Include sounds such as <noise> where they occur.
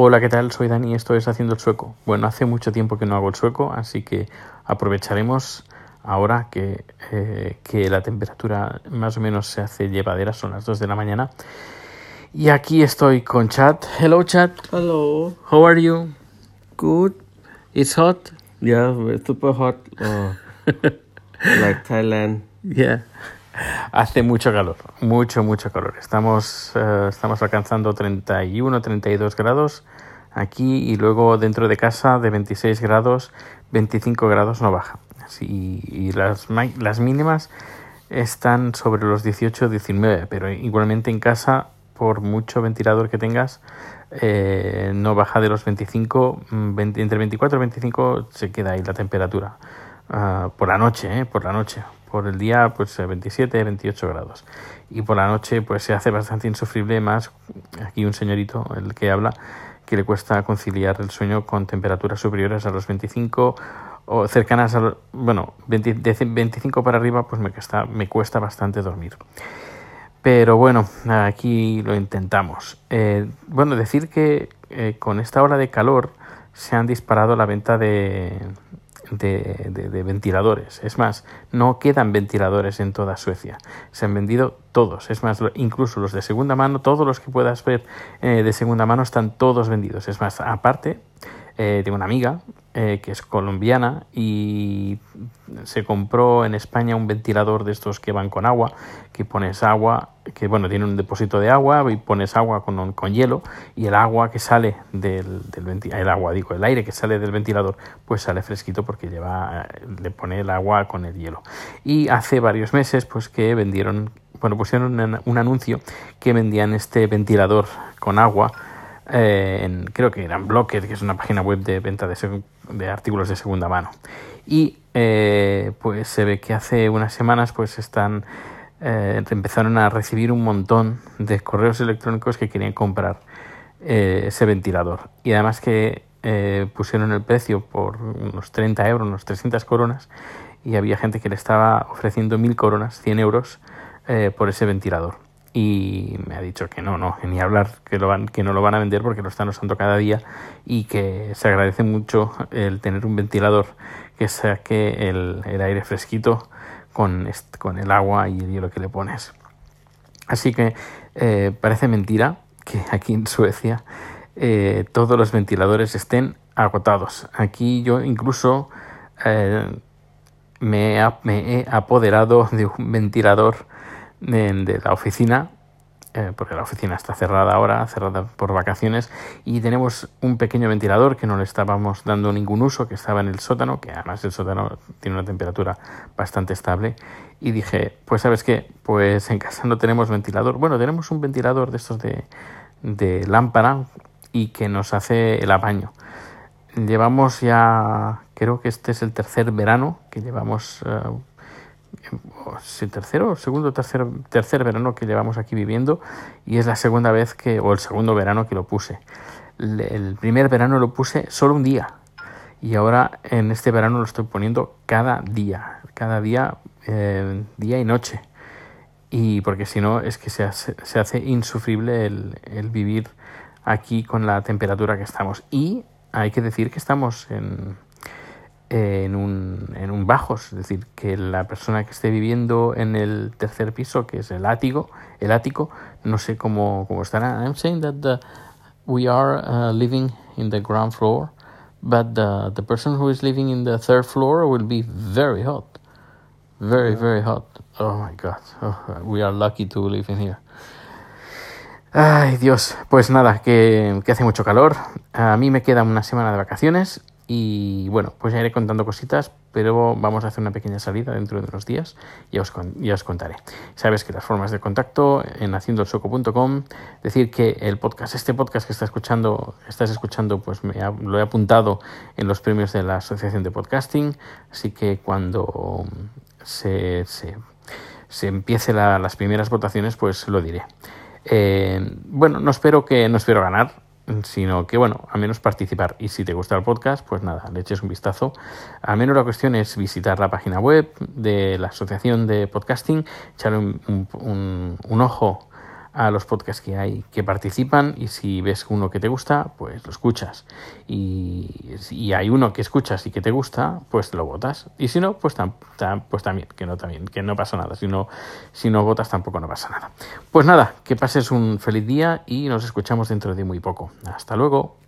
Hola, ¿qué tal? Soy Dani, esto es Haciendo el Sueco. Bueno, hace mucho tiempo que no hago el sueco, así que aprovecharemos ahora que, eh, que la temperatura más o menos se hace llevadera, son las 2 de la mañana. Y aquí estoy con Chat. Hello, Chat. Hello. How are you? Good. It's hot? Yeah, super hot. Uh, <laughs> like Thailand. Yeah. <laughs> Hace mucho calor, mucho, mucho calor. Estamos, eh, estamos alcanzando 31, 32 grados aquí y luego dentro de casa de 26 grados, 25 grados no baja. Y las, las mínimas están sobre los 18, 19, pero igualmente en casa, por mucho ventilador que tengas, eh, no baja de los 25, 20, entre 24 y 25 se queda ahí la temperatura. Uh, por la noche, eh, por la noche. Por el día, pues 27, 28 grados. Y por la noche, pues se hace bastante insufrible. Más aquí un señorito, el que habla, que le cuesta conciliar el sueño con temperaturas superiores a los 25 o cercanas a los, bueno, 20, de 25 para arriba, pues me cuesta, me cuesta bastante dormir. Pero bueno, aquí lo intentamos. Eh, bueno, decir que eh, con esta ola de calor se han disparado la venta de, de, de, ventiladores. Es más, no quedan ventiladores en toda Suecia. Se han vendido todos. Es más, incluso los de segunda mano, todos los que puedas ver eh, de segunda mano están todos vendidos. Es más, aparte, eh, tengo una amiga eh, que es colombiana y se compró en España un ventilador de estos que van con agua, que pones agua, que bueno, tiene un depósito de agua y pones agua con, con hielo y el agua que sale del, del el agua, digo, el aire que sale del ventilador, pues sale fresquito porque lleva, le pone el agua con el hielo. Y hace varios meses, pues que vendieron, bueno, pusieron un anuncio que vendían este ventilador con agua eh, en, creo que eran Blocket, que es una página web de venta de, artículos de segunda mano. Y eh, pues se ve que hace unas semanas pues están eh, empezaron a recibir un montón de correos electrónicos que querían comprar eh, ese ventilador. Y además que pusieron el precio por unos 30 euros, unos 300 coronas, y había gente que le estaba ofreciendo 1000 coronas, 100 euros, por ese ventilador y me ha dicho que no, no, ni hablar, que, lo van, que no lo van a vender porque lo están usando cada día y que se agradece mucho el tener un ventilador que saque el, aire fresquito con, con el agua y el hielo que le pones. Así que eh, parece mentira que aquí en Suecia eh, todos los ventiladores estén agotados. Aquí yo incluso eh, me he apoderado de un ventilador de, la oficina, eh, porque la oficina está cerrada ahora, cerrada por vacaciones, y tenemos un pequeño ventilador que no le estábamos dando ningún uso, que estaba en el sótano, que además el sótano tiene una temperatura bastante estable, y dije, pues sabes qué, pues en casa no tenemos ventilador, bueno, tenemos un ventilador de estos de, de lámpara y que nos hace el apaño. Llevamos ya, creo que este es el tercer verano que llevamos uh, si tercero, segundo, tercer, tercer verano que llevamos aquí viviendo y es la segunda vez que, o el segundo verano que lo puse. El primer verano lo puse solo un día y ahora en este verano lo estoy poniendo cada día, cada día, eh, día y noche. Y porque si no es que se hace, se hace insufrible el, el vivir aquí con la temperatura que estamos. Y hay que decir que estamos en, en un, en un bajos, es decir, que la persona que esté viviendo en el tercer piso, que es el ático, el ático, no sé cómo, cómo estará. I'm saying that the, we are uh, living in the ground floor, but the, the person who is living in the third floor will be very hot. Very, very hot. Oh my God. Oh, we are lucky to live in here. Ay, Dios. Pues nada, que, que hace mucho calor. A mí me queda una semana de vacaciones y bueno, pues ya iré contando cositas, pero vamos a hacer una pequeña salida dentro de unos días y os, ya os contaré. Sabes que las formas de contacto en haciendoelsoco.com, decir que el podcast, este podcast que está escuchando, estás escuchando, pues me ha, lo he apuntado en los premios de la Asociación de Podcasting, así que cuando se, se, se empiece la, las primeras votaciones, pues lo diré. Eh, bueno, no espero que no espero ganar, sino que, bueno, al menos participar. Y si te gusta el podcast, pues nada, le eches un vistazo. Al menos la cuestión es visitar la página web de la Asociación de Podcasting, echarle un, un, un, un ojo a los podcasts que hay que participan y si ves uno que te gusta, pues lo escuchas. Y si hay uno que escuchas y que te gusta, pues lo votas. Y si no, pues, pues también, que no también, que no pasa nada. Si no, si no votas tampoco no pasa nada. Pues nada, que pases un feliz día y nos escuchamos dentro de muy poco. Hasta luego.